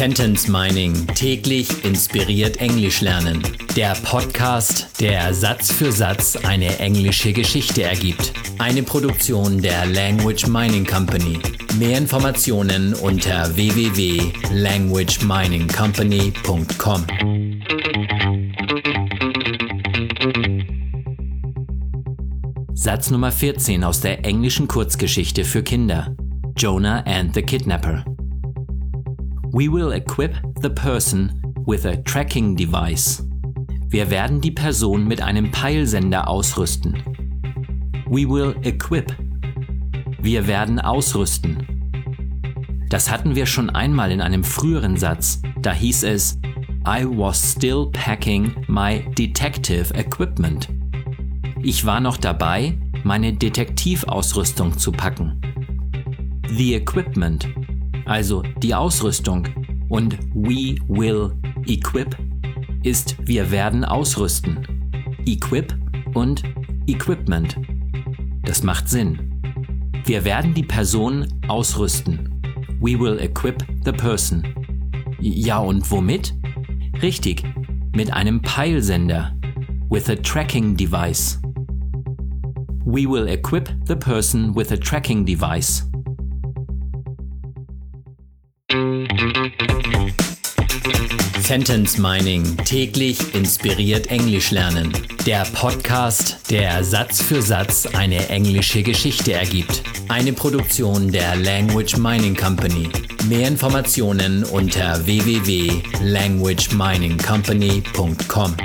Sentence Mining täglich inspiriert Englisch lernen. Der Podcast, der Satz für Satz eine englische Geschichte ergibt. Eine Produktion der Language Mining Company. Mehr Informationen unter www.languageminingcompany.com. Satz Nummer 14 aus der englischen Kurzgeschichte für Kinder. Jonah and the Kidnapper. We will equip the person with a tracking device. Wir werden die Person mit einem Peilsender ausrüsten. We will equip. Wir werden ausrüsten. Das hatten wir schon einmal in einem früheren Satz. Da hieß es I was still packing my detective equipment. Ich war noch dabei, meine Detektivausrüstung zu packen. The equipment also die Ausrüstung, und we will equip ist wir werden ausrüsten. Equip und Equipment. Das macht Sinn. Wir werden die Person ausrüsten. We will equip the person. Ja, und womit? Richtig, mit einem Peilsender. With a tracking device. We will equip the person with a tracking device. Sentence Mining täglich inspiriert Englisch lernen. Der Podcast, der Satz für Satz eine englische Geschichte ergibt. Eine Produktion der Language Mining Company. Mehr Informationen unter www.languageminingcompany.com.